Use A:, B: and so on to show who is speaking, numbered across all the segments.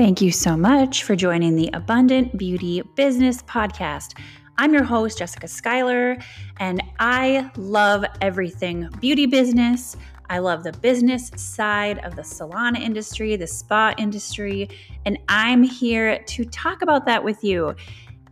A: Thank you so much for joining the Abundant Beauty Business Podcast. I'm your host, Jessica Schuyler, and I love everything beauty business. I love the business side of the salon industry, the spa industry, and I'm here to talk about that with you.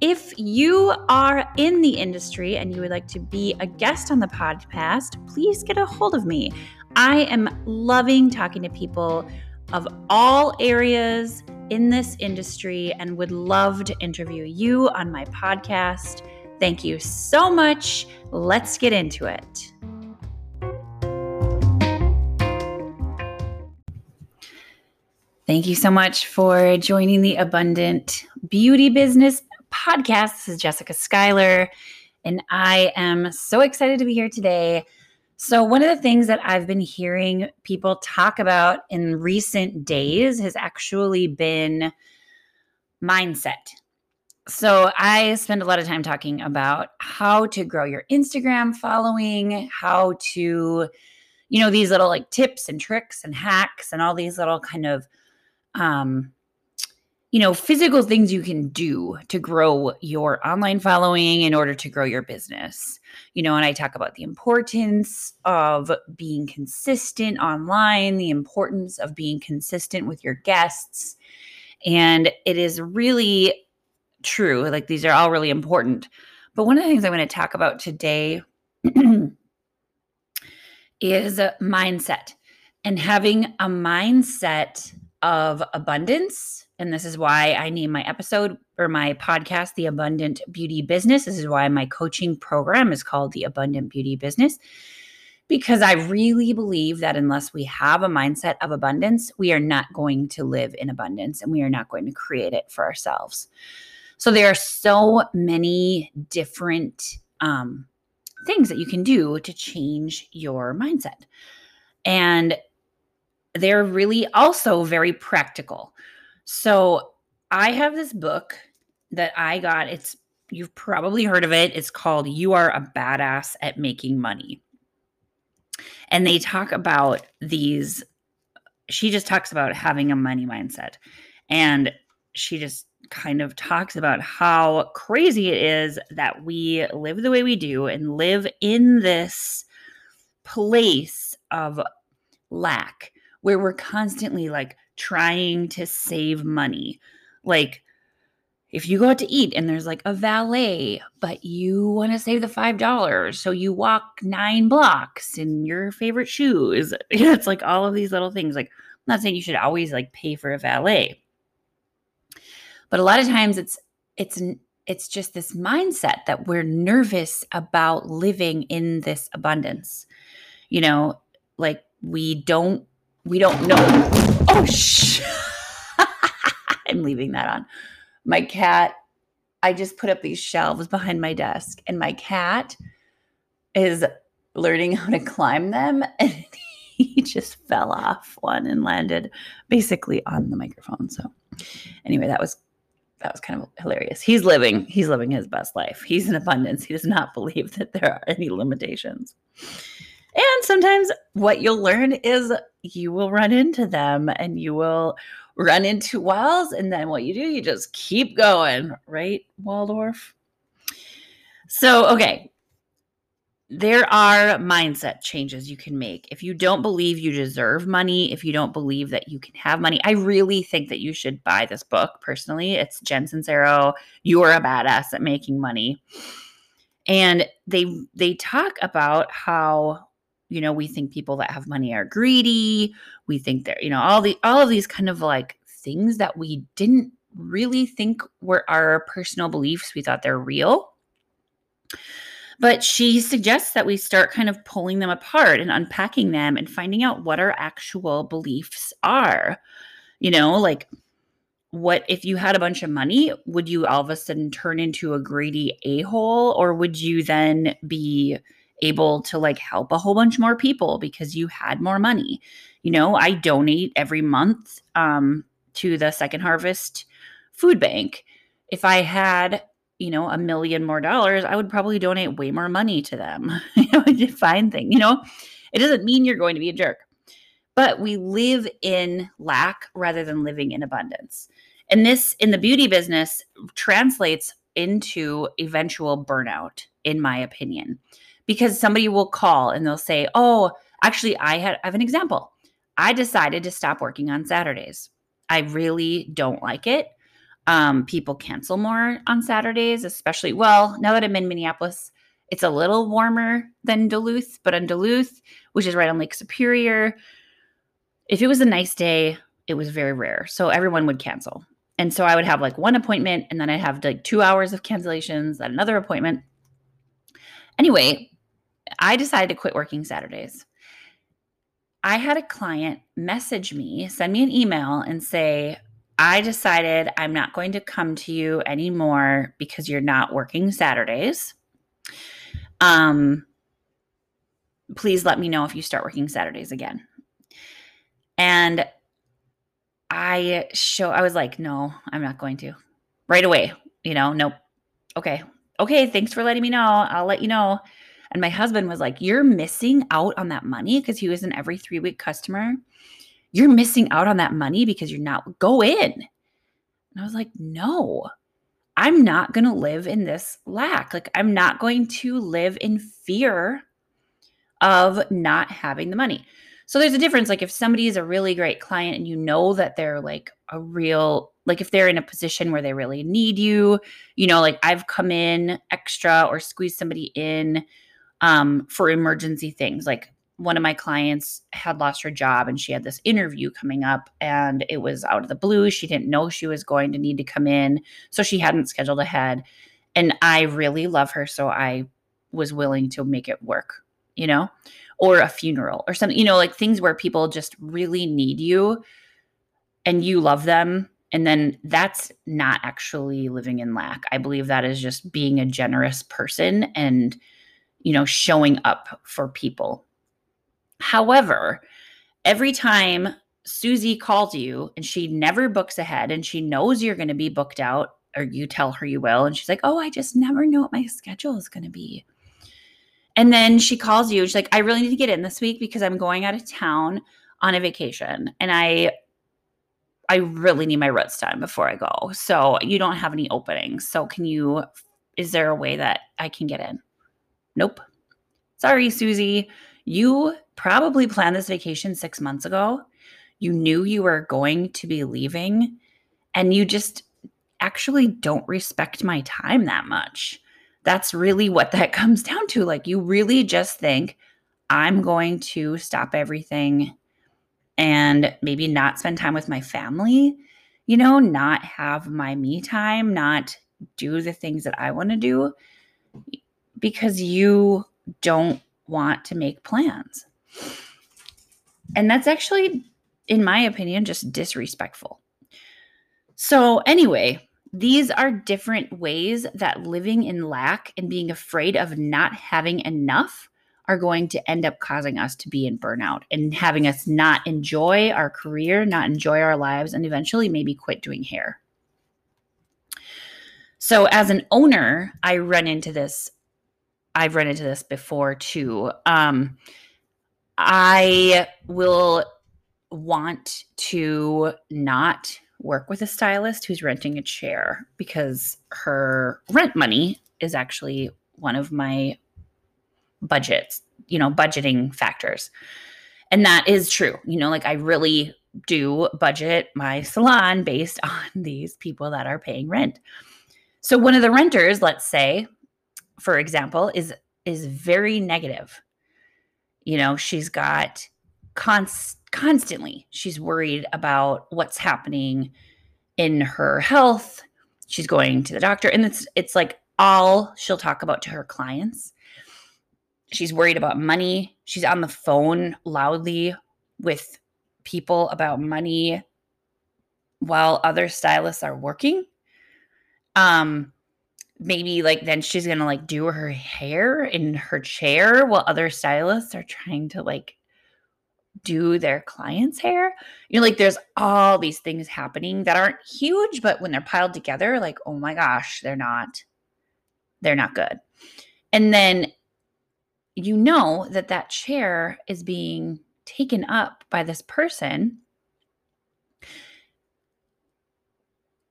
A: If you are in the industry and you would like to be a guest on the podcast, please get a hold of me. I am loving talking to people of all areas in this industry and would love to interview you on my podcast. Thank you so much. Let's get into it. Thank you so much for joining the Abundant Beauty Business podcast. This is Jessica Schuyler, and I am so excited to be here today so, one of the things that I've been hearing people talk about in recent days has actually been mindset. So, I spend a lot of time talking about how to grow your Instagram following, how to, you know, these little like tips and tricks and hacks and all these little kind of um, you know, physical things you can do to grow your online following in order to grow your business. You know, and I talk about the importance of being consistent online, the importance of being consistent with your guests. And it is really true. Like these are all really important. But one of the things I'm going to talk about today is a mindset and having a mindset of abundance and this is why I name my episode or my podcast The Abundant Beauty Business. This is why my coaching program is called The Abundant Beauty Business. Because I really believe that unless we have a mindset of abundance, we are not going to live in abundance and we are not going to create it for ourselves. So there are so many different um, things that you can do to change your mindset. And they're really also very practical. So I have this book that I got. It's you've probably heard of it. It's called You Are a Badass at Making Money. And they talk about these she just talks about having a money mindset. And she just kind of talks about how crazy it is that we live the way we do and live in this place of lack where we're constantly like trying to save money. Like, if you go out to eat and there's like a valet, but you want to save the $5, so you walk nine blocks in your favorite shoes. It's like all of these little things. Like, I'm not saying you should always like pay for a valet. But a lot of times it's it's it's just this mindset that we're nervous about living in this abundance. You know, like we don't we don't know Oh, shh. I'm leaving that on. My cat, I just put up these shelves behind my desk, and my cat is learning how to climb them. And he just fell off one and landed basically on the microphone. So, anyway, that was that was kind of hilarious. He's living, he's living his best life. He's in abundance. He does not believe that there are any limitations. And sometimes what you'll learn is you will run into them and you will run into walls. And then what you do, you just keep going, right, Waldorf? So, okay, there are mindset changes you can make. If you don't believe you deserve money, if you don't believe that you can have money, I really think that you should buy this book personally. It's Jen Sincero, You Are a Badass at Making Money. And they they talk about how you know we think people that have money are greedy. We think they're you know all the all of these kind of like things that we didn't really think were our personal beliefs we thought they're real. But she suggests that we start kind of pulling them apart and unpacking them and finding out what our actual beliefs are. You know like what if you had a bunch of money would you all of a sudden turn into a greedy a-hole? Or would you then be able to like help a whole bunch more people because you had more money. You know, I donate every month um, to the Second Harvest Food Bank. If I had, you know, a million more dollars, I would probably donate way more money to them. you know, a fine thing. You know, it doesn't mean you're going to be a jerk, but we live in lack rather than living in abundance. And this in the beauty business translates into eventual burnout, in my opinion, because somebody will call and they'll say, Oh, actually, I had I have an example. I decided to stop working on Saturdays. I really don't like it. Um, people cancel more on Saturdays, especially, well, now that I'm in Minneapolis, it's a little warmer than Duluth, but in Duluth, which is right on Lake Superior, if it was a nice day, it was very rare. So everyone would cancel. And so I would have like one appointment and then I'd have like two hours of cancellations at another appointment. Anyway, I decided to quit working Saturdays. I had a client message me, send me an email, and say, I decided I'm not going to come to you anymore because you're not working Saturdays. Um, please let me know if you start working Saturdays again. And I show I was like, no, I'm not going to. Right away, you know, nope. Okay. Okay, thanks for letting me know. I'll let you know. And my husband was like, You're missing out on that money because he was an every three week customer. You're missing out on that money because you're not go in. And I was like, No, I'm not going to live in this lack. Like, I'm not going to live in fear of not having the money. So there's a difference. Like, if somebody is a really great client and you know that they're like a real, like, if they're in a position where they really need you, you know, like I've come in extra or squeezed somebody in um, for emergency things. Like one of my clients had lost her job and she had this interview coming up and it was out of the blue. She didn't know she was going to need to come in. So she hadn't scheduled ahead. And I really love her. So I was willing to make it work, you know, or a funeral or something, you know, like things where people just really need you and you love them. And then that's not actually living in lack. I believe that is just being a generous person and you know, showing up for people. However, every time Susie calls you and she never books ahead and she knows you're going to be booked out or you tell her you will and she's like, "Oh, I just never know what my schedule is going to be." And then she calls you, she's like, "I really need to get in this week because I'm going out of town on a vacation and I I really need my roots done before I go. So, you don't have any openings. So, can you is there a way that I can get in?" Nope. Sorry, Susie. You probably planned this vacation six months ago. You knew you were going to be leaving, and you just actually don't respect my time that much. That's really what that comes down to. Like, you really just think, I'm going to stop everything and maybe not spend time with my family, you know, not have my me time, not do the things that I want to do because you don't want to make plans. And that's actually, in my opinion, just disrespectful. So, anyway, these are different ways that living in lack and being afraid of not having enough are going to end up causing us to be in burnout and having us not enjoy our career, not enjoy our lives, and eventually maybe quit doing hair. So, as an owner, I run into this I've run into this before too. Um, I will want to not work with a stylist who's renting a chair because her rent money is actually one of my budgets, you know, budgeting factors. And that is true. You know, like I really do budget my salon based on these people that are paying rent. So one of the renters, let's say, for example, is is very negative. You know, she's got const- constantly she's worried about what's happening in her health. She's going to the doctor and it's it's like all she'll talk about to her clients. She's worried about money. She's on the phone loudly with people about money while other stylists are working. Um maybe like then she's gonna like do her hair in her chair while other stylists are trying to like do their clients' hair. You know, like there's all these things happening that aren't huge, but when they're piled together, like, oh my gosh, they're not, they're not good. And then you know that that chair is being taken up by this person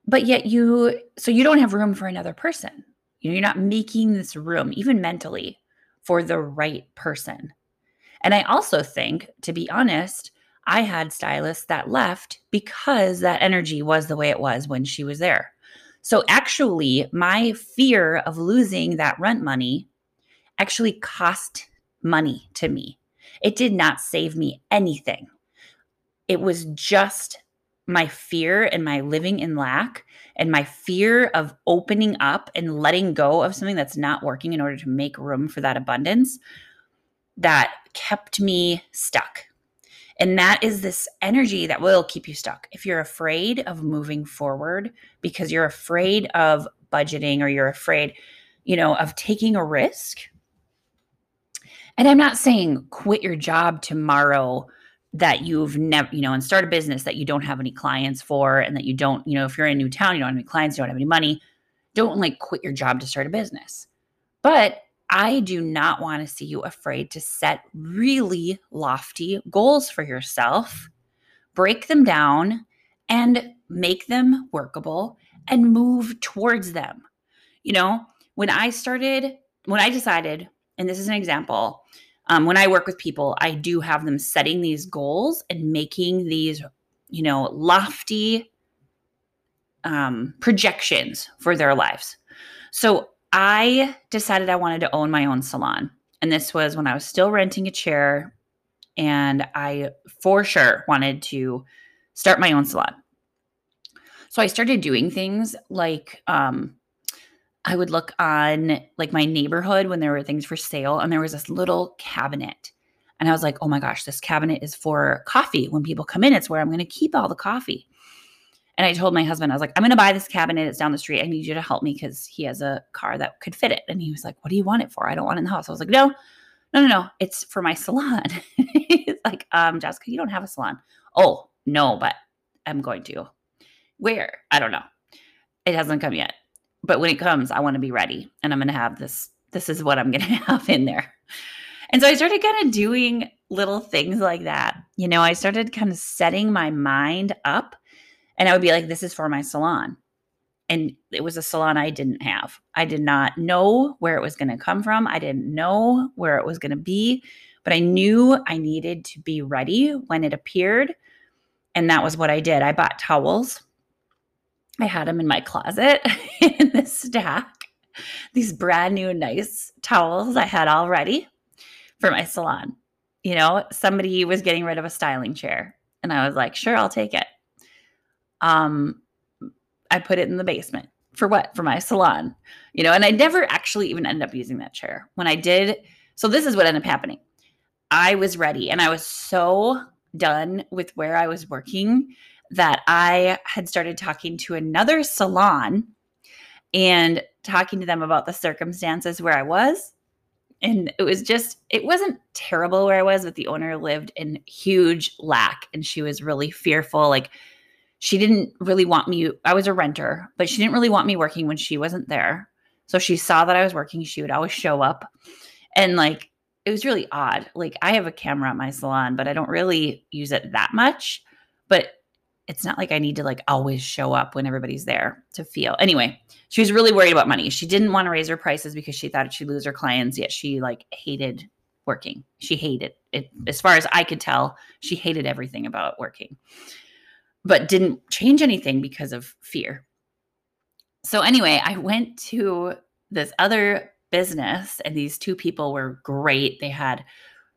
A: but yet you, so you don't have room for another person. You know, you're not making this room, even mentally, for the right person. And I also think, to be honest, I had stylists that left because that energy was the way it was when she was there. So actually, my fear of losing that rent money actually cost money to me. It did not save me anything. It was just my fear and my living in lack and my fear of opening up and letting go of something that's not working in order to make room for that abundance that kept me stuck. And that is this energy that will keep you stuck. If you're afraid of moving forward because you're afraid of budgeting or you're afraid, you know, of taking a risk. And I'm not saying quit your job tomorrow that you've never, you know, and start a business that you don't have any clients for and that you don't, you know, if you're in a new town, you don't have any clients, you don't have any money, don't like quit your job to start a business. But I do not want to see you afraid to set really lofty goals for yourself, break them down, and make them workable and move towards them. You know, when I started, when I decided, and this is an example, um, when I work with people, I do have them setting these goals and making these, you know, lofty um, projections for their lives. So I decided I wanted to own my own salon. And this was when I was still renting a chair. And I for sure wanted to start my own salon. So I started doing things like um, I would look on like my neighborhood when there were things for sale, and there was this little cabinet. And I was like, oh my gosh, this cabinet is for coffee. When people come in, it's where I'm going to keep all the coffee. And I told my husband, I was like, I'm going to buy this cabinet. It's down the street. I need you to help me because he has a car that could fit it. And he was like, What do you want it for? I don't want it in the house. I was like, No, no, no, no. It's for my salon. He's like, um, Jessica, you don't have a salon. Oh, no, but I'm going to. Where? I don't know. It hasn't come yet. But when it comes, I want to be ready. And I'm going to have this. This is what I'm going to have in there. And so I started kind of doing little things like that. You know, I started kind of setting my mind up and I would be like, this is for my salon. And it was a salon I didn't have. I did not know where it was going to come from. I didn't know where it was going to be, but I knew I needed to be ready when it appeared. And that was what I did. I bought towels. I had them in my closet in this stack. These brand new, nice towels I had all ready for my salon. You know, somebody was getting rid of a styling chair. And I was like, sure, I'll take it um, I put it in the basement. For what? For my salon. You know, and I never actually even ended up using that chair. When I did, so this is what ended up happening. I was ready and I was so done with where I was working that I had started talking to another salon and talking to them about the circumstances where I was. And it was just, it wasn't terrible where I was, but the owner lived in huge lack and she was really fearful. Like she didn't really want me i was a renter but she didn't really want me working when she wasn't there so she saw that i was working she would always show up and like it was really odd like i have a camera at my salon but i don't really use it that much but it's not like i need to like always show up when everybody's there to feel anyway she was really worried about money she didn't want to raise her prices because she thought she'd lose her clients yet she like hated working she hated it as far as i could tell she hated everything about working but didn't change anything because of fear. So, anyway, I went to this other business and these two people were great. They had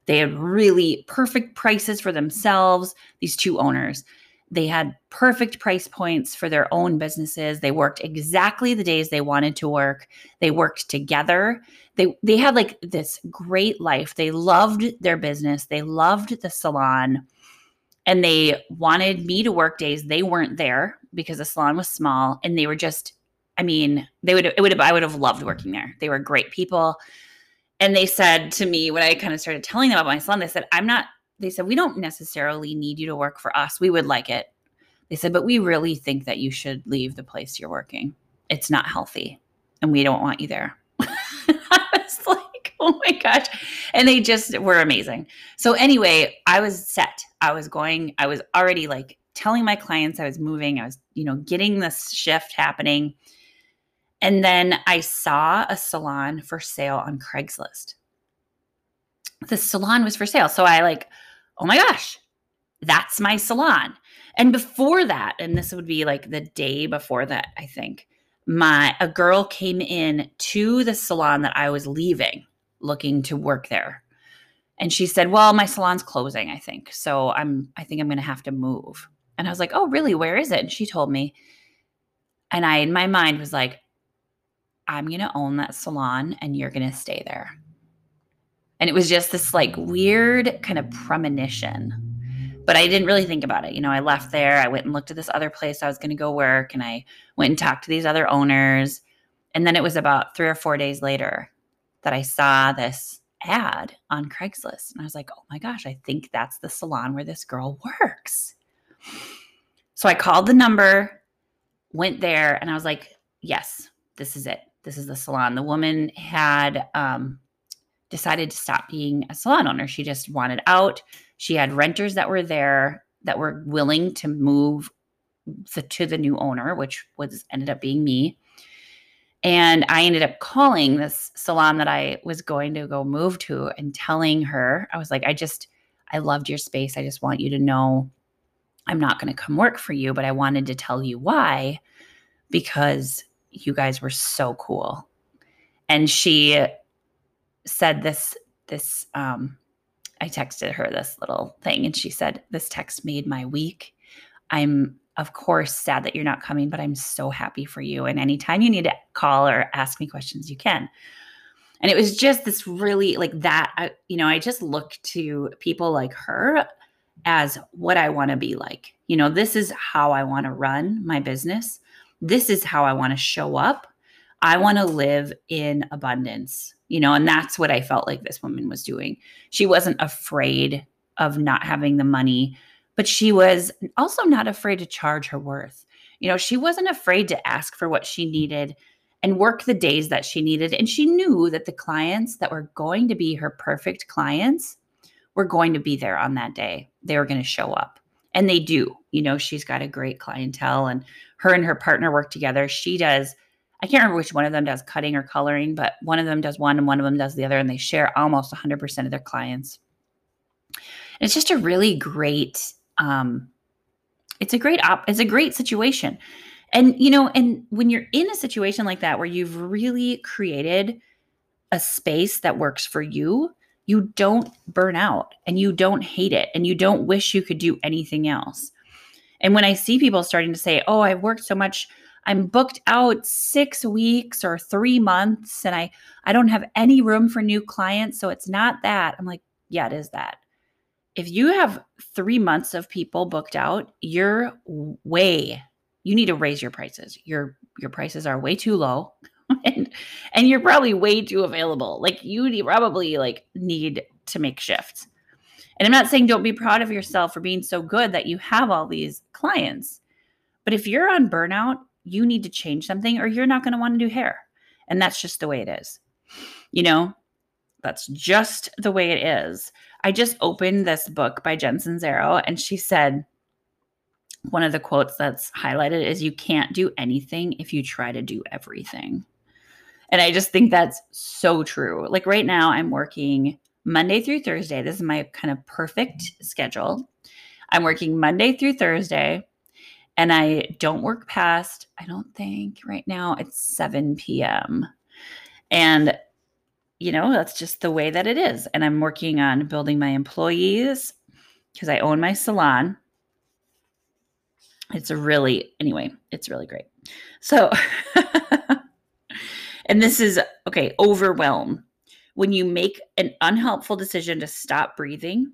A: they had really perfect prices for themselves, these two owners. They had perfect price points for their own businesses. They worked exactly the days they wanted to work. They worked together. They they had like this great life. They loved their business. They loved the salon and they wanted me to work days they weren't there because the salon was small and they were just i mean they would it would have i would have loved working there they were great people and they said to me when i kind of started telling them about my salon they said i'm not they said we don't necessarily need you to work for us we would like it they said but we really think that you should leave the place you're working it's not healthy and we don't want you there i was like oh my gosh and they just were amazing so anyway i was set I was going, I was already like telling my clients I was moving. I was, you know, getting this shift happening. And then I saw a salon for sale on Craigslist. The salon was for sale. So I like, oh my gosh, that's my salon. And before that, and this would be like the day before that, I think, my a girl came in to the salon that I was leaving looking to work there. And she said, "Well, my salon's closing, I think. So I'm I think I'm going to have to move." And I was like, "Oh, really? Where is it?" And she told me. And I in my mind was like, "I'm going to own that salon and you're going to stay there." And it was just this like weird kind of premonition but I didn't really think about it. You know, I left there. I went and looked at this other place I was going to go work, and I went and talked to these other owners. And then it was about three or four days later that I saw this ad on Craigslist. And I was like, oh my gosh, I think that's the salon where this girl works. So I called the number, went there, and I was like, yes, this is it. This is the salon. The woman had um, decided to stop being a salon owner. She just wanted out. She had renters that were there that were willing to move the, to the new owner, which was ended up being me. And I ended up calling this salon that I was going to go move to and telling her, I was like, I just, I loved your space. I just want you to know I'm not going to come work for you, but I wanted to tell you why because you guys were so cool. And she said this, this, um, I texted her this little thing and she said, This text made my week. I'm, of course, sad that you're not coming, but I'm so happy for you. And anytime you need to call or ask me questions, you can. And it was just this really like that, I, you know, I just look to people like her as what I want to be like. You know, this is how I want to run my business. This is how I want to show up. I want to live in abundance you know, and that's what I felt like this woman was doing. She wasn't afraid of not having the money, but she was also not afraid to charge her worth. You know, she wasn't afraid to ask for what she needed and work the days that she needed. And she knew that the clients that were going to be her perfect clients were going to be there on that day. They were going to show up. And they do. You know, she's got a great clientele and her and her partner work together. She does I can't remember which one of them does cutting or coloring, but one of them does one and one of them does the other, and they share almost 100% of their clients. And it's just a really great, um, it's a great op, it's a great situation. And you know, and when you're in a situation like that where you've really created a space that works for you, you don't burn out and you don't hate it and you don't wish you could do anything else. And when I see people starting to say, "Oh, I've worked so much I'm booked out 6 weeks or 3 months and I I don't have any room for new clients, so it's not that." I'm like, "Yeah, it is that." If you have 3 months of people booked out, you're way you need to raise your prices. Your your prices are way too low. and and you're probably way too available. Like you probably like need to make shifts. And I'm not saying don't be proud of yourself for being so good that you have all these clients. But if you're on burnout, you need to change something or you're not going to want to do hair. And that's just the way it is. You know, that's just the way it is. I just opened this book by Jen Sincero and she said, one of the quotes that's highlighted is you can't do anything if you try to do everything. And I just think that's so true. Like right now, I'm working Monday through Thursday. This is my kind of perfect schedule. I'm working Monday through Thursday and I don't work past, I don't think right now it's 7 p.m. And, you know, that's just the way that it is. And I'm working on building my employees because I own my salon. It's a really, anyway, it's really great. So, and this is okay, overwhelm. When you make an unhelpful decision to stop breathing,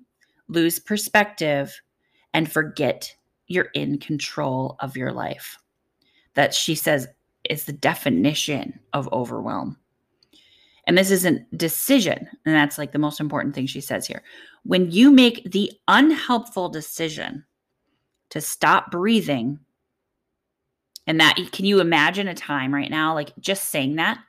A: lose perspective, and forget you're in control of your life. That she says is the definition of overwhelm. And this is a decision. And that's like the most important thing she says here. When you make the unhelpful decision to stop breathing, and that can you imagine a time right now, like just saying that,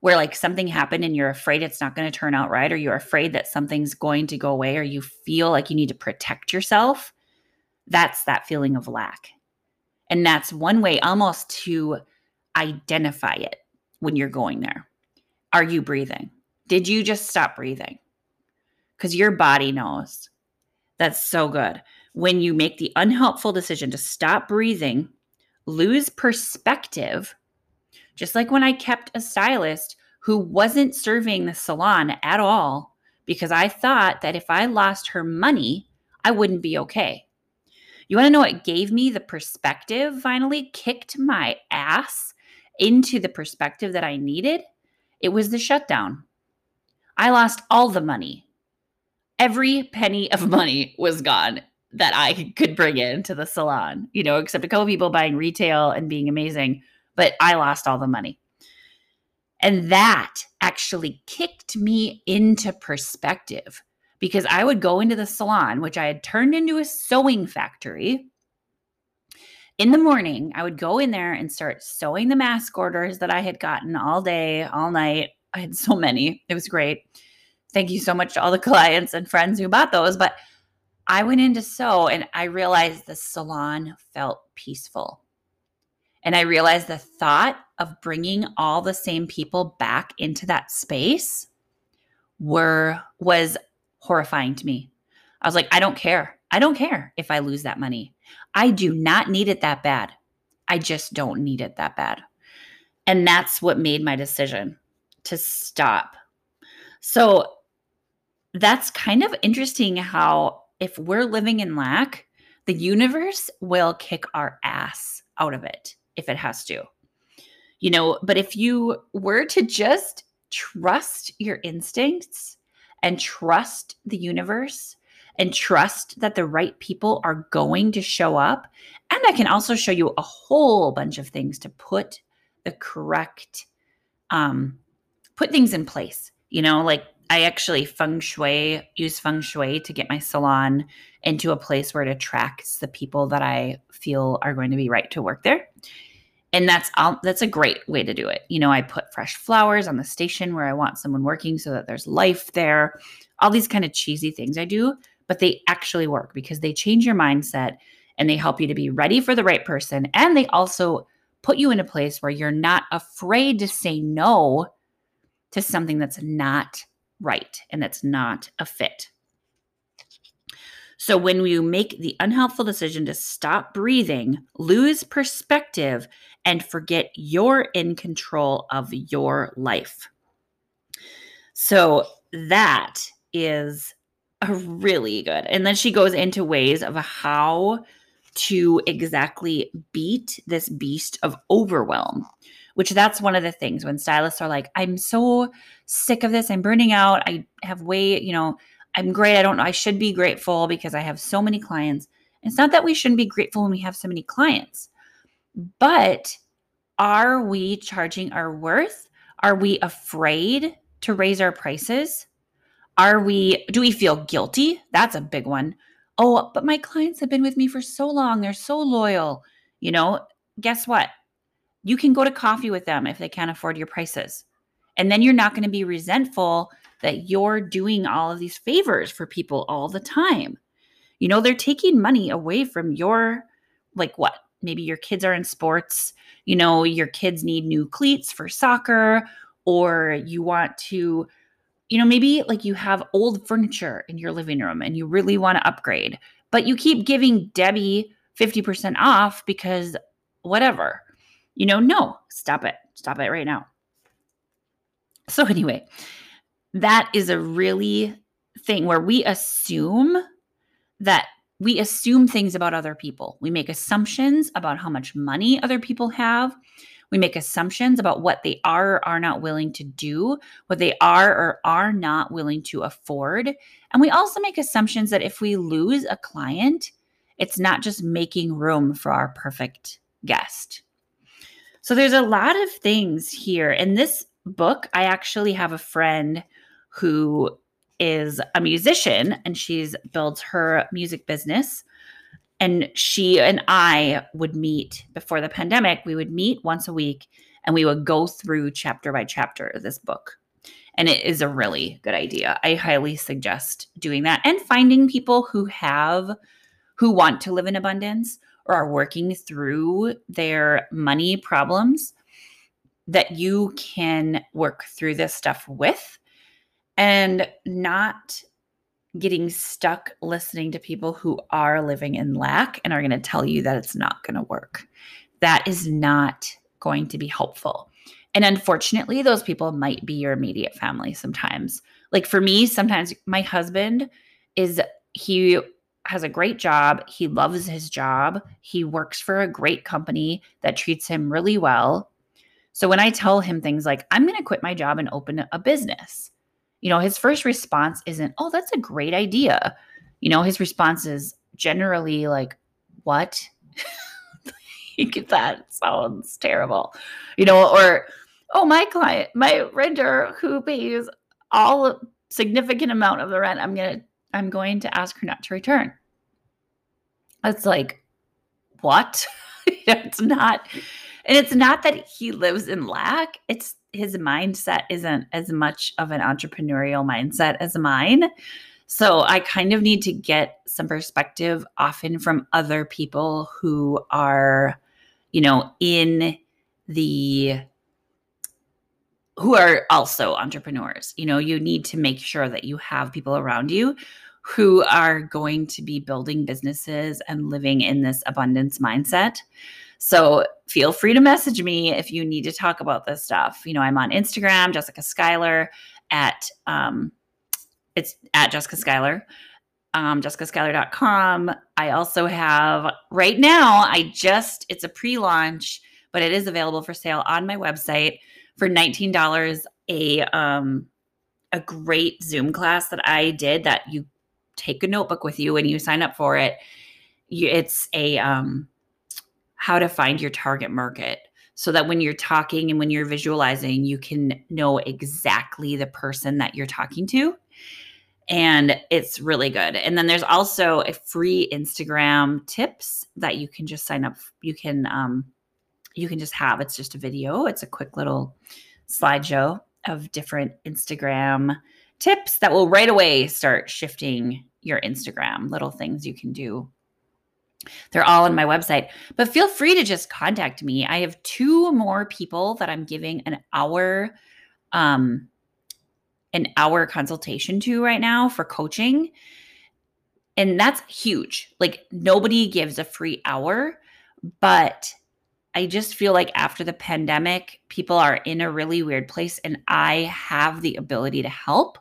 A: where like something happened and you're afraid it's not going to turn out right, or you're afraid that something's going to go away, or you feel like you need to protect yourself? That's that feeling of lack. And that's one way almost to identify it when you're going there. Are you breathing? Did you just stop breathing? Because your body knows. That's so good. When you make the unhelpful decision to stop breathing, lose perspective, just like when I kept a stylist who wasn't serving the salon at all because I thought that if I lost her money, I wouldn't be okay. You want to know what gave me the perspective finally? Kicked my ass into the perspective that I needed? It was the shutdown. I lost all the money. Every penny of money was gone that I could bring into the salon, you know, except a couple people buying retail and being amazing, but I lost all the money. And that actually kicked me into perspective because I would go into the salon, which I had turned into a sewing factory. In the morning, I would go in there and start sewing the mask orders that I had gotten all day, all night. I had so many. It was great. Thank you so much to all the clients and friends who bought those. But I went in to sew and I realized the salon felt peaceful. And I realized the thought of bringing all the same people back into that space were was horrifying to me. I was like, I don't care. I don't care if I lose that money. I do not need it that bad. I just don't need it that bad. And that's what made my decision to stop. So that's kind of interesting how if we're living in lack, the universe will kick our ass out of it if it has to. You know, but if you were to just trust your instincts and trust the universe and trust that the right people are going to show up, and I can also show you a whole bunch of things to put the correct um put things in place. You know, like I actually feng shui use feng shui to get my salon into a place where it attracts the people that I feel are going to be right to work there and that's um, that's a great way to do it. You know, I put fresh flowers on the station where I want someone working so that there's life there. All these kind of cheesy things I do, but they actually work because they change your mindset and they help you to be ready for the right person and they also put you in a place where you're not afraid to say no to something that's not right and that's not a fit. So, when you make the unhelpful decision to stop breathing, lose perspective, and forget you're in control of your life. So, that is a really good. And then she goes into ways of how to exactly beat this beast of overwhelm which that's one of the things when stylists are like i'm so sick of this i'm burning out i have way you know I'm great. I don't know. I should be grateful because I have so many clients. It's not that we shouldn't be grateful when we have so many clients, but are we charging our worth? Are we afraid to raise our prices? Are we, do we feel guilty? That's a big one. Oh, but my clients have been with me for so long. They're so loyal. You know, guess what? You can go to coffee with them if they can't afford your prices. And then you're not going to be resentful that you're doing all of these favors for people all the time. You know, they're taking money away from your, like, what? Maybe your kids are in sports, you know, your kids need new cleats for soccer, or you want to, you know, maybe like you have old furniture in your living room and you really want to upgrade, but you keep giving Debbie 50% off because whatever. You know, no, stop it. Stop it right now. So, anyway, that is a really thing where we assume that we assume things about other people. We make assumptions about how much money other people have. We make assumptions about what they are or are not willing to do, what they are or are not willing to afford. And we also make assumptions that if we lose a client, it's not just making room for our perfect guest. So there's a lot of things here. In this book, I actually have a friend who is a musician and she's built her music business. And she and I would meet before the pandemic. We would meet once a week and we would go through chapter by chapter of this book. And it is a really good idea. I highly suggest doing that and finding people who have who want to live in abundance or are working through their money problems that you can work through this stuff with and not getting stuck listening to people who are living in lack and are going to tell you that it's not going to work. That is not going to be helpful. And unfortunately, those people might be your immediate family sometimes. Like for me, sometimes my husband is, he has a great job. He loves his job. He works for a great company that treats him really well. So when I tell him things like, I'm going to quit my job and open a business, you know, his first response isn't, oh, that's a great idea. You know, his response is generally like, what? that sounds terrible. You know, or, oh, my client, my renter who pays all significant amount of the rent, I'm going to, I'm going to ask her not to return. It's like, what? it's not, and it's not that he lives in lack. It's his mindset isn't as much of an entrepreneurial mindset as mine. So I kind of need to get some perspective often from other people who are, you know, in the who are also entrepreneurs. You know, you need to make sure that you have people around you who are going to be building businesses and living in this abundance mindset. So feel free to message me if you need to talk about this stuff. You know, I'm on Instagram, Jessica Schuyler at um, it's at Jessica Schuyler, um, jessicaschuyler.com. I also have right now, I just it's a pre-launch, but it is available for sale on my website for $19 a um a great Zoom class that I did that you take a notebook with you and you sign up for it. It's a um how to find your target market so that when you're talking and when you're visualizing, you can know exactly the person that you're talking to. And it's really good. And then there's also a free Instagram tips that you can just sign up. You can um, you can just have. It's just a video. It's a quick little slideshow of different Instagram tips that will right away start shifting your Instagram. Little things you can do they're all on my website. But feel free to just contact me. I have two more people that I'm giving an hour um an hour consultation to right now for coaching. And that's huge. Like nobody gives a free hour, but I just feel like after the pandemic, people are in a really weird place and I have the ability to help.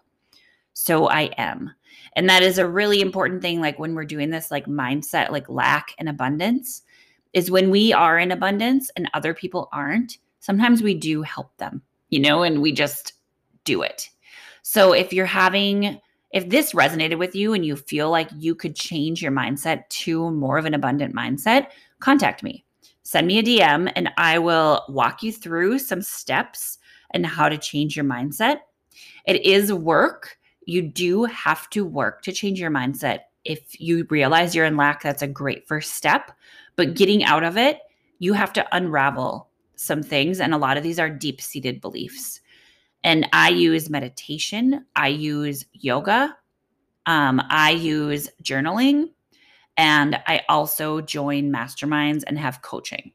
A: So I am. And that is a really important thing. Like when we're doing this, like mindset, like lack and abundance, is when we are in abundance and other people aren't, sometimes we do help them, you know, and we just do it. So if you're having, if this resonated with you and you feel like you could change your mindset to more of an abundant mindset, contact me. Send me a DM and I will walk you through some steps and how to change your mindset. It is work you do have to work to change your mindset. If you realize you're in lack, that's a great first step. But getting out of it, you have to unravel some things. And a lot of these are deep seated beliefs. And I use meditation, I use yoga, um, I use journaling, and I also join masterminds and have coaching.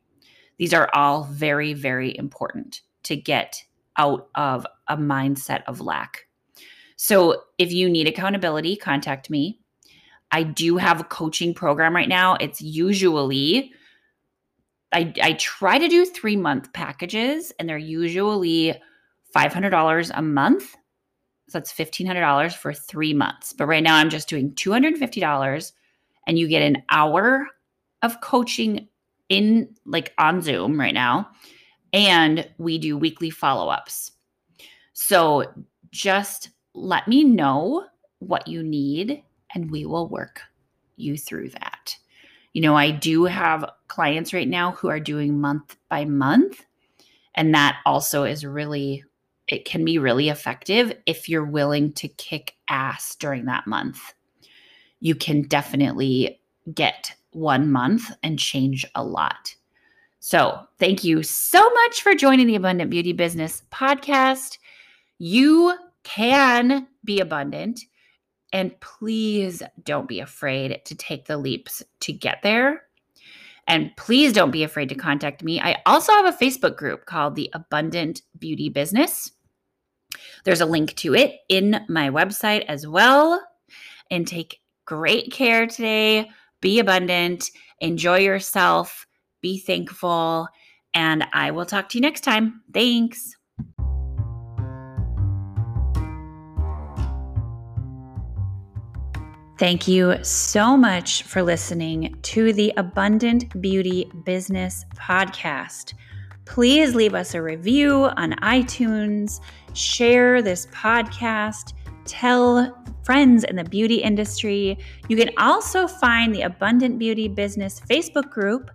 A: These are all very, very important to get out of a mindset of lack. So if you need accountability, contact me. I do have a coaching program right now. It's usually I, I try to do three month packages, and they're usually $500 a month. So that's $1,500 for three months. But right now, I'm just doing $250, and you get an hour of coaching in like on Zoom right now. And we do weekly follow ups. So just let me know what you need and we will work you through that. You know, I do have clients right now who are doing month by month, and that also is really, it can be really effective if you're willing to kick ass during that month. You can definitely get one month and change a lot. So, thank you so much for joining the Abundant Beauty Business podcast. You can be abundant. And please don't be afraid to take the leaps to get there. And please don't be afraid to contact me. I also have a Facebook group called the Abundant Beauty Business. There's a link to it in my website as well. And take great care today. Be abundant, enjoy yourself, be thankful, and I will talk to you next time. Thanks. Thank you so much for listening to the Abundant Beauty Business Podcast. Please leave us a review on iTunes, share this podcast, tell friends in the beauty industry. You can also find the Abundant Beauty Business Facebook group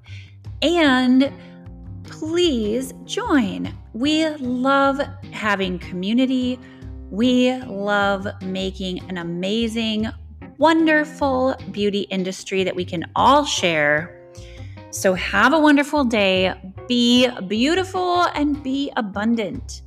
A: and please join. We love having community. We love making an amazing wonderful beauty industry that we can all share. So, have a wonderful day. Be beautiful and be abundant.